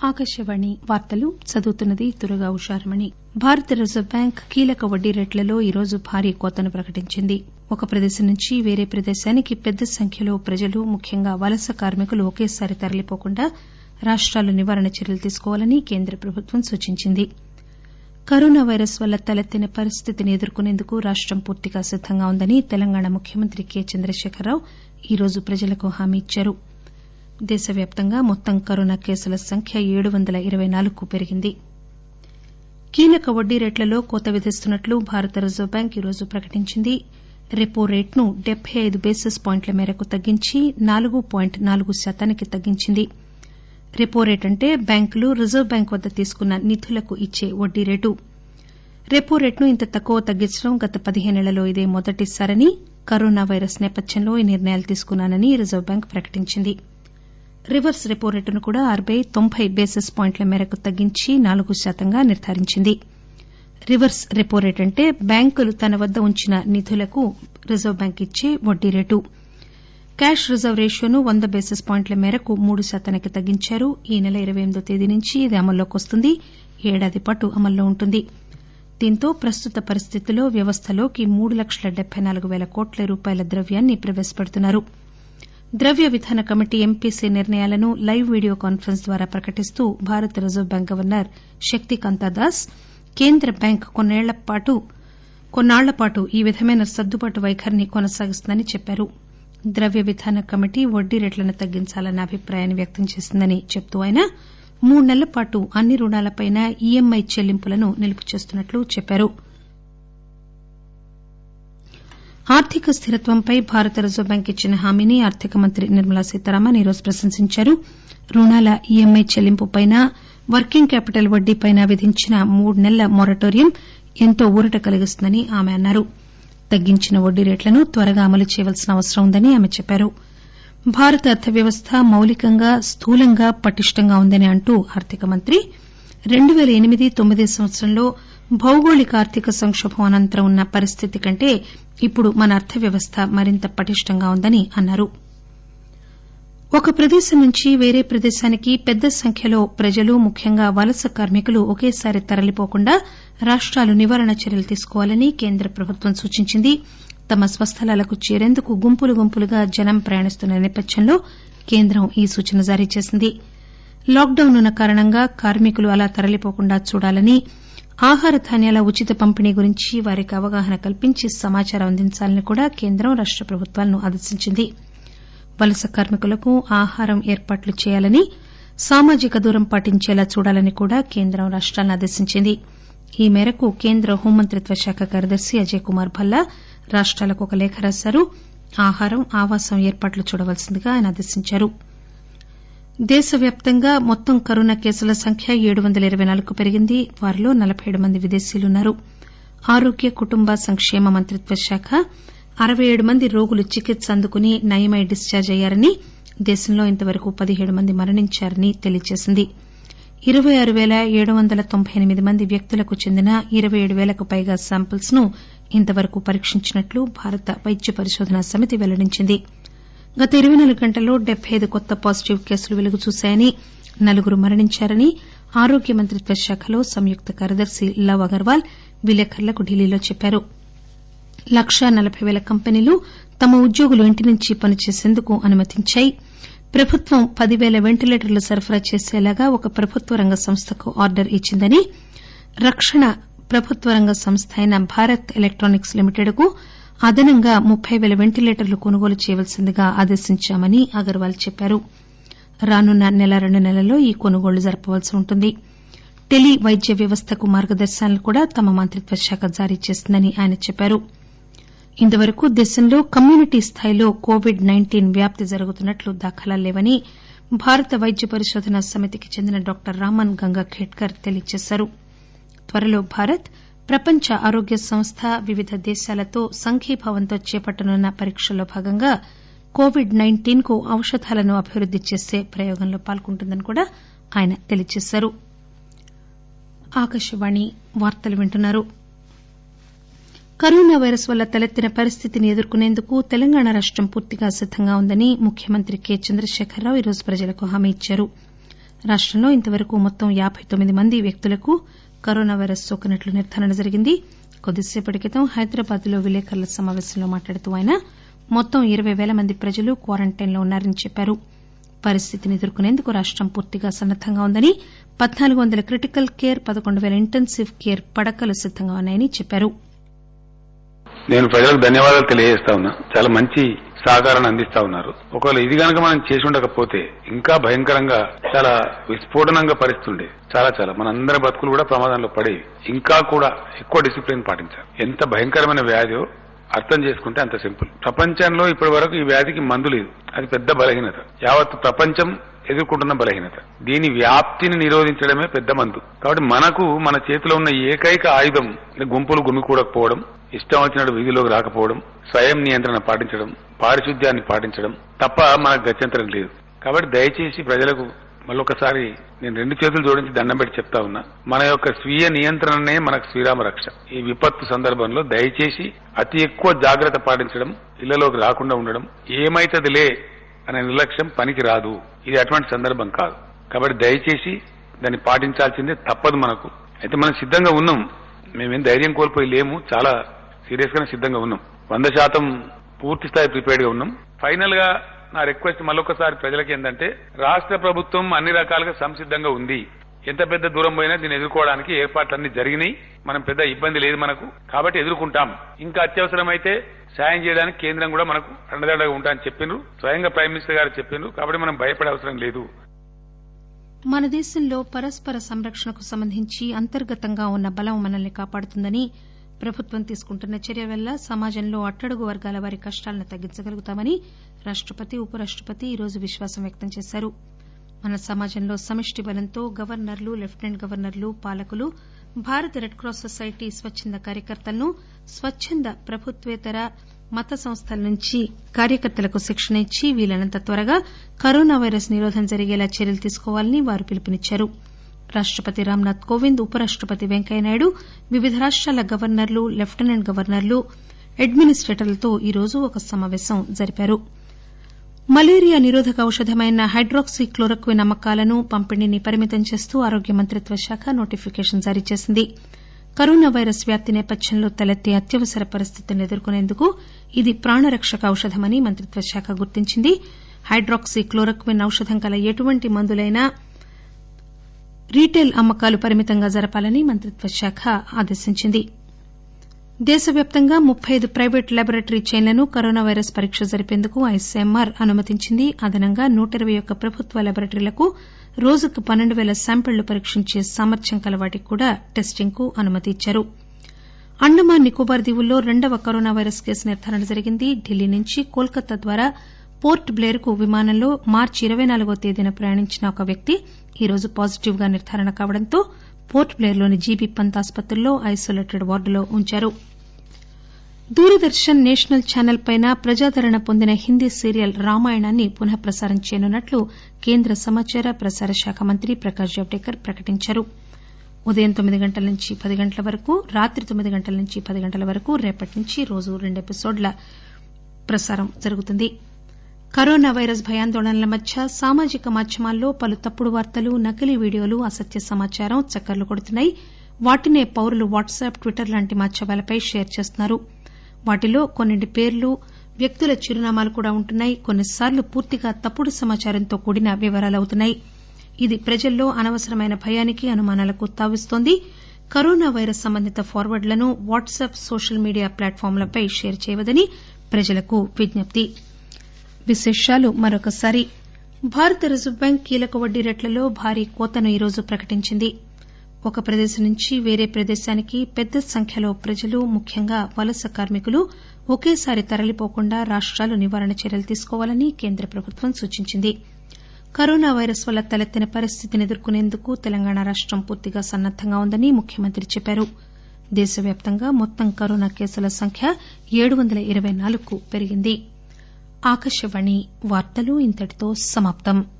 ఆకాశవాణి వార్తలు చదువుతున్నది దుర్గా ఉషారమణి. భారత రిజర్వు బ్యాంక్ కీలక వడ్డీ రేట్లలో ఈరోజు భారీ కోతను ప్రకటించింది. ఒక ప్రదేశం నుంచి వేరే ప్రదేశానికి పెద్ద సంఖ్యలో ప్రజలు ముఖ్యంగా వలస కార్మికులు ఒకేసారి తరలిపోకుండా రాష్టాలు నివారణ చర్యలు తీసుకోవాలని కేంద్ర ప్రభుత్వం సూచించింది. కరోనా వైరస్ వల్ల తలెత్తిన పరిస్థితిని ఎదుర్కొనేందుకు రాష్టం పూర్తిగా సిద్దంగా ఉందని తెలంగాణ ముఖ్యమంత్రి కె. చంద్రశేఖరరావు ఈరోజు ప్రజలకు హామీ ఇచ్చారు. దేశవ్యాప్తంగా మొత్తం కరోనా కేసుల సంఖ్య ఏడు వందల ఇరవై నాలుగుకు పెరిగింది. కీలక వడ్డీ రేట్లలో కోత విధిస్తున్నట్లు భారత రిజర్వు బ్యాంక్ ఈరోజు ప్రకటించింది. రెపో రేటును డెబ్బై ఐదు బేసిస్ పాయింట్ల మేరకు తగ్గించి నాలుగు పాయింట్ నాలుగు శాతానికి తగ్గించింది. రెపో రేటు అంటే బ్యాంకులు రిజర్వు బ్యాంక్ వద్ద తీసుకున్న నిధులకు ఇచ్చే వడ్డీ రేటు. రెపో రేటును ఇంత తక్కువ తగ్గించడం గత పదిహేనేళ్ళలో ఇదే మొదటిసారని కరోనా వైరస్ నేపథ్యంలో ఈ నిర్ణయాలు తీసుకున్నానని రిజర్వు బ్యాంక్ ప్రకటించింది. రివర్స్ రెపో రేటును కూడా ఆర్బీఐ తొంభై బేసిస్ పాయింట్ల మేరకు తగ్గించి నాలుగు శాతంగా నిర్దారించింది రివర్స్ రెపో రేటు అంటే బ్యాంకులు తన వద్ద ఉంచిన నిధులకు రిజర్వు బ్యాంక్ ఇచ్చే వడ్డీ రేటు. క్యాష్ రిజర్వ్ రేషియోను వంద బేసిస్ పాయింట్ల మేరకు మూడు శాతానికి తగ్గించారు. ఈ నెల ఇరవై ఎనిమిదివ తేదీ నుంచి ఇది అమల్లోకి వస్తుంది. ఏడాది పాటు అమల్లో ఉంటుంది. దీంతో ప్రస్తుత పరిస్థితుల్లో వ్యవస్థలోకి మూడు లక్షల డెబ్బై నాలుగు పేల కోట్ల రూపాయల ద్రవ్యాన్ని ప్రవేశపెడుతున్నారు. ద్రవ్య విధాన కమిటీ ఎంపీసీ నిర్ణయాలను లైవ్ వీడియో కాన్పరెన్స్ ద్వారా ప్రకటిస్తూ భారత reserve bank governor Shaktikanta Das కేంద్ర బ్యాంక్ కొన్నాళ్ళపాటు ఈ విధమైన సర్దుబాటు వైఖరిని కొనసాగిస్తుందని చెప్పారు. ద్రవ్య విధాన కమిటీ వడ్డీ రేట్లను తగ్గించాలన్న అభిప్రాయాన్ని వ్యక్తం చేసిందని చెబుతూ ఆయన మూడు నెలల పాటు అన్ని రుణాలపైనా ఈఎంఐ చెల్లింపులను నిలుపు చేస్తున్నట్లు చెప్పారు. ఆర్థిక స్థిరత్వంపై భారత రిజర్వు బ్యాంక్ ఇచ్చిన హామీని ఆర్థిక మంత్రి నిర్మలా సీతారామన్ ఈరోజు ప్రశంసించారు. రుణాల ఈఎంఐ చెల్లింపుపై వర్కింగ్ క్యాపిటల్ వడ్డీపై విధించిన మూడు నెలల మొరటోరియం ఎంతో ఊరట కలిగిస్తుందని ఆమె అన్నారు. తగ్గించిన వడ్డీ రేట్లను త్వరగా అమలు చేయవలసిన అవసరం ఉందని ఆమె చెప్పారు. భారత అర్థవ్యవస్థ మౌలికంగా స్థూలంగా పటిష్టంగా ఉందని అంటూ ఆర్థిక మంత్రి రెండు పేల ఎనిమిది తొమ్మిది సంవత్సరంలో భౌగోళిక ఆర్థిక సంకోభం అనంతరం ఉన్న పరిస్థితి కంటే ఇప్పుడు మన అర్థవ్యవస్థ మరింత పటిష్టంగా ఉందని అన్నారు. ఒక ప్రదేశం నుంచి వేరే ప్రదేశానికి పెద్ద సంఖ్యలో ప్రజలు ముఖ్యంగా వలస కార్మికులు ఒకేసారి తరలిపోకుండా రాష్టాలు నివారణ చర్యలు తీసుకోవాలని కేంద్ర ప్రభుత్వం సూచించింది. తమ స్వస్థలాలకు చేరేందుకు గుంపులు గుంపులుగా జనం ప్రయాణిస్తున్న నేపథ్యంలో కేంద్రం ఈ సూచన జారీ చేసింది. లాక్ డౌన్ ఉన్న కారణంగా కార్మికులు అలా తరలిపోకుండా చూడాలని ఆహార ధాన్యాల ఉచిత పంపిణీ గురించి వారికి అవగాహన కల్పించి సమాచారం అందించాలని కూడా కేంద్రం రాష్ట ప్రభుత్వాలను ఆదేశించింది. వలస కార్మికులకు ఆహారం ఏర్పాట్లు చేయాలని సామాజిక దూరం పాటించేలా చూడాలని కూడా కేంద్రం రాష్టాలను ఆదేశించింది. ఈ మేరకు కేంద్ర హోంమంత్రిత్వ శాఖ కార్యదర్శి అజయ్ కుమార్ భల్లా రాష్టాలకు ఒక లేఖ రాశారు. ఆహారం ఆవాసం ఏర్పాట్లు చూడవలసిందిగా ఆయన ఆదేశించారు. దేశవ్యాప్తంగా మొత్తం కరోనా కేసుల సంఖ్య ఏడు వందల ఇరవై నాలుగుకు పెరిగింది. వారిలో నలబై ఏడు మంది విదేశీయులున్నారు. ఆరోగ్య కుటుంబ సంకేమ మంత్రిత్వ శాఖ అరవై ఏడు మంది రోగులు చికిత్స అందుకుని నయమై డిశ్చార్జ్ అయ్యారని దేశంలో ఇంతవరకు పదిహేడు మంది మరణించారని తెలియజేసింది. ఇరవై ఆరు పేల ఏడు వందల తొంభై ఎనిమిది మంది వ్యక్తులకు చెందిన ఇరవై ఏడు పేలకు పైగా శాంపిల్స్ను ఇంతవరకు పరీక్షించినట్లు భారత వైద్య పరిశోధనా సమితి పెల్లడించింది గత ఇరవై నాలుగు గంటల్లో డెబ్బై ఐదు కొత్త పాజిటివ్ కేసులు వెలుగు చూశాయని నలుగురు మరణించారని ఆరోగ్య మంత్రిత్వ శాఖలో సంయుక్త కార్యదర్శి లవ్ అగర్వాల్ విలేకరులకు ఢిల్లీలో చెప్పారు. లకా నలబై పేల కంపెనీలు తమ ఉద్యోగులు ఇంటి నుంచి పనిచేసేందుకు అనుమతించాయి. ప్రభుత్వం పదివేల పెంటిలేటర్లు సరఫరా చేసేలాగా ఒక ప్రభుత్వ రంగ సంస్థకు ఆర్డర్ ఇచ్చిందని రక్షణ ప్రభుత్వ రంగ సంస్థ అయిన భారత్ ఎలక్టానిక్స్ లిమిటెడ్కు అదనంగా ముప్పై పేల వెంటిలేటర్లు కొనుగోలు చేయవలసిందిగా ఆదేశించామని అగర్వాల్ చెప్పారు. రానున్న నెల రెండు నెలల్లో ఈ కొనుగోళ్ళు జరపవలసి ఉంటుంది. టెలి వైద్య వ్యవస్థకు మార్గదర్శకాలను కూడా తమ మంత్రిత్వ శాఖ జారీ చేసిందని ఆయన చెప్పారు. ఇంతవరకు దేశంలో కమ్యూనిటీ స్థాయిలో కోవిడ్ నైన్టీన్ వ్యాప్తి జరుగుతున్నట్లు దాఖలాలు లేవని భారత వైద్య పరిశోధనా సమితికి చెందిన డాక్టర్ రామన్ గంగాఖేడ్కర్ తెలియజేశారు. త్వరలో భారత్ ప్రపంచ ఆరోగ్య సంస్థ వివిధ దేశాలతో సంఘీభావంతో చేపట్టనున్న పరీక్షల్లో భాగంగా కోవిడ్ నైన్టీన్కు ఔషధాలను అభివృద్ది చేసే ప్రయోగంలో పాల్గొంటుందని కూడా ఆయన తెలియజేశారు. కరోనా వైరస్ వల్ల తలెత్తిన పరిస్థితిని ఎదుర్కొనేందుకు తెలంగాణ రాష్టం పూర్తిగా సిద్దంగా ఉందని ముఖ్యమంత్రి కె. చంద్రశేఖరరావు ఈరోజు ప్రజలకు హామీ ఇచ్చారు. రాష్టంలో ఇంతవరకు మొత్తం యాబై తొమ్మిది మంది వ్యక్తులకు కరోనా పైరస్ నోకినట్లు నిర్దారణ జరిగింది. కొద్దిసేపటి క్రితం హైదరాబాద్లో విలేకరుల సమాపేశంలో మాట్లాడుతూ ఆయన మొత్తం ఇరవై పేల మంది ప్రజలు క్వారంటైన్లో ఉన్నారని చెప్పారు. పరిస్థితిని ఎదుర్కొనేందుకు రాష్టం పూర్తిగా సన్నద్దంగా ఉందని పద్నాలుగు వందల క్రిటికల్ కేర్ పదకొండు పేల ఇంటెన్సివ్ కేర్ పడకలు సిద్దంగా ఉన్నాయని చెప్పారు. నేను ప్రజలకు ధన్యవాదాలు తెలియజేస్తా ఉన్నా. చాలా మంచి సహకారాన్ని అందిస్తా ఉన్నారు. ఒకవేళ ఇది కనుక మనం చేసి ఉండకపోతే ఇంకా భయంకరంగా చాలా విస్ఫోటనంగా పరిస్థితుండే చాలా చాలా. మన అందరి బతుకులు కూడా ప్రమాదంలో పడేవి ఇంకా కూడా ఎక్కువ డిసిప్లిన్ పాటించాలి. ఎంత భయంకరమైన వ్యాధో అర్థం చేసుకుంటే అంత సింపుల్. ప్రపంచంలో ఇప్పటి వరకు ఈ వ్యాధికి మందు లేదు. అది పెద్ద బలహీనత. యావత్ ప్రపంచం ఎదుర్కొంటున్న బలహీనత. దీని వ్యాప్తిని నిరోధించడమే పెద్ద మందు. కాబట్టి మనకు మన చేతిలో ఉన్న ఏకైక ఆయుధం గుంపులు గుమికూడకపోవడం ఇష్టం వచ్చినట్టు వీధిలోకి రాకపోవడం స్వయం నియంత్రణ పాటించడం పారిశుద్ధ్యాన్ని పాటించడం తప్ప మనకు గత్యంతరం లేదు. కాబట్టి దయచేసి ప్రజలకు మళ్ళొకసారి నేను రెండు చేతులు జోడించి దండం పెట్టి చెప్తా ఉన్నా. మన యొక్క స్వీయ నియంత్రణనే మనకు శ్రీరామ రక్ష. ఈ విపత్తు సందర్భంలో దయచేసి అతి ఎక్కువ జాగ్రత్త పాటించడం ఇళ్ళలోకి రాకుండా ఉండడం ఏమైతదిలే అనే నిర్లక్ష్యం పనికి రాదు. ఇది అటువంటి సందర్భం కాదు. కాబట్టి దయచేసి దాన్ని పాటించాల్సిందే తప్పదు మనకు. అయితే మనం సిద్ధంగా ఉన్నాం. మేమేం ధైర్యం కోల్పోయి లేము. చాలా సీరియస్ గానే సిద్ధంగా ఉన్నాం. వంద శాతం పూర్తి స్థాయి ప్రిపేర్డ్గా ఉన్నాం. ఫైనల్గా నా రిక్వెస్ట్ మరొకసారి ప్రజలకి ఏంటంటే రాష్ట్ర ప్రభుత్వం అన్ని రకాలుగా సంసిద్ధంగా ఉంది. ఎంత పెద్ద దూరం పోయినా దీన్ని ఎదుర్కోవడానికి ఏర్పాట్లన్నీ జరిగినాయి. మనం పెద్ద ఇబ్బంది లేదు మనకు. కాబట్టి ఎదుర్కొంటాం. ఇంకా అత్యవసరమైతే సాయం చేయడానికి కేంద్రం కూడా మనకు అండదండగా ఉంటాయని చెప్పిండ్రు. స్వయంగా ప్రైమ్ మినిస్టర్ గారు చెప్పిండ్రు. కాబట్టి మనం భయపడే అవసరం లేదు. మన దేశంలో పరస్పర సంరక్షణకు సంబంధించి అంతర్గతంగా ఉన్న బలం మనల్ని కాపాడుతుందని ప్రభుత్వం తీసుకుంటున్న చర్య వల్ల సమాజంలో అట్టడుగు వర్గాల వారి కష్టాలను తగ్గించగలుగుతామని రాష్టపతి ఉపరాష్టపతి ఈరోజు విశ్వాసం వ్యక్తం చేశారు. మన సమాజంలో సమిష్టి బలంతో గవర్నర్లు లెప్టిసెంట్ గవర్నర్లు పాలకులు భారత రెడ్ క్రాస్ సొసైటీ స్వచ్చంద కార్యకర్తలను స్వచ్చంద ప్రభుత్వేతర మత సంస్థల నుంచి కార్యకర్తలకు శిక్షణ ఇచ్చి వీలైనంత త్వరగా కరోనా వైరస్ నిరోధం జరిగేలా చర్యలు తీసుకోవాలని వారు పిలుపునిచ్చారు. రాష్టపతి రామ్నాథ్ కోవింద్ ఉపరాష్టపతి వెంకయ్యనాయుడు వివిధ రాష్టాల గవర్నర్లు లెప్టిసెంట్ గవర్నర్లు అడ్మినిస్టేటర్లతో ఈరోజు ఒక సమాపేశం జరిపారు. మలేరియా నిరోధక ఔషధమైన హైడ్రాక్సీ క్లోరోక్విన్ అమ్మకాలను పంపిణీని పరిమితం చేస్తూ ఆరోగ్య మంత్రిత్వ శాఖ నోటిఫికేషన్ జారీ చేసింది. కరోనా వైరస్ వ్యాప్తి నేపథ్యంలో తలెత్తే అత్యవసర పరిస్థితిని ఎదుర్కొనేందుకు ఇది ప్రాణరక్షక ఔషధమని మంత్రిత్వ శాఖ గుర్తించింది. హైడ్రాక్సీ క్లోరోక్విన్ ఔషధం గల ఎటువంటి మందులైనా రీటైల్ అమ్మకాలు పరిమితంగా జరపాలని మంత్రిత్వ శాఖ ఆదేశించింది. దేశవ్యాప్తంగా ముప్పై ఐదు ప్రైవేటు ల్యాబొరేటరీ చైన్లను కరోనా వైరస్ పరీక్ష జరిపేందుకు ఐసీఎంఆర్ అనుమతించింది. అదనంగా నూట ఇరవై ఒక్క ప్రభుత్వ ల్యాబొరేటరీలకు రోజుకు పన్నెండు పేల శాంపిళ్ళు పరీక్షించే సామర్థ్యం కలవాటికి కూడా టెస్టింగ్కు అనుమతి ఇచ్చారు. అండమాన్ నికోబార్ దీవుల్లో రెండవ కరోనా వైరస్ కేసు నిర్దారణ జరిగింది. ఢిల్లీ నుంచి కోల్కతా ద్వారా పోర్ట్ బ్లెయిర్కు విమానంలో మార్చి ఇరవై నాలుగో తేదీన ప్రయాణించిన ఒక వ్యక్తి ఈరోజు పాజిటివ్గా నిర్దారణ కావడంతో పోర్ట్ బ్లెయిర్లోని జీబీ పంత్ ఆసుపత్రిలో ఐనోలేటెడ్ వార్డులో ఉంచారు. దూరదర్శన్ నేషనల్ ఛానల్ పైన ప్రజాదరణ పొందిన హిందీ సీరియల్ రామాయణాన్ని పునః ప్రసారం చేయనున్నట్లు కేంద్ర సమాచార ప్రసార శాఖ మంత్రి ప్రకాష్ జవదేకర్ ప్రకటించారు. ఉదయం తొమ్మిది గంటల నుంచి పది గంటల వరకు రాత్రి తొమ్మిది గంటల నుంచి పది గంటల వరకు రేపటి నుంచి రోజు రెండు ఎపిసోడ్ల ప్రసారం జరుగుతుంది. కరోనా వైరస్ భయాందోళనల మధ్య సామాజిక మాధ్యమాల్లో పలు తప్పుడు వార్తలు నకిలీ వీడియోలు అసత్య సమాచారం చక్కర్లు కొడుతున్నాయి. వాటినే పౌరులు వాట్సాప్ ట్విట్టర్ లాంటి మాధ్యమాలపై షేర్ చేస్తున్నారు. వాటిలో కొన్నింటి పేర్లు వ్యక్తుల చిరునామాలు కూడా ఉంటున్నాయి. కొన్నిసార్లు పూర్తిగా తప్పుడు సమాచారంతో కూడిన వివరాలు అవుతున్నాయి. ఇది ప్రజల్లో అనవసరమైన భయానికి అనుమానాలకు తావిస్తోంది. కరోనా వైరస్ సంబంధిత ఫార్వర్డ్లను వాట్సాప్ సోషల్ మీడియా ప్లాట్ఫామ్లపై షేర్ చేయవద్దని ప్రజలకు విజ్ఞప్తి. విశేషాలు మరొకసారి. భారత రిజర్వు బ్యాంక్ కీలక వడ్డీ రేట్లలో భారీ కోతను ఈరోజు ప్రకటించింది. ఒక ప్రదేశం నుంచి వేరే ప్రదేశానికి పెద్ద సంఖ్యలో ప్రజలు ముఖ్యంగా వలస కార్మికులు ఒకేసారి తరలిపోకుండా రాష్టాలు నివారణ చర్యలు తీసుకోవాలని కేంద్ర ప్రభుత్వం సూచించింది. కరోనా వైరస్ వల్ల తలెత్తిన పరిస్థితిని ఎదుర్కొనేందుకు తెలంగాణ రాష్టం పూర్తిగా సన్నద్దంగా ఉందని ముఖ్యమంత్రి చెప్పారు. దేశవ్యాప్తంగా మొత్తం కరోనా కేసుల సంఖ్య ఏడు వందల ఇరవై నాలుగుకు పెరిగింది. ఆకాశవాణి వార్తలు ఇంతటితో సమాప్తం.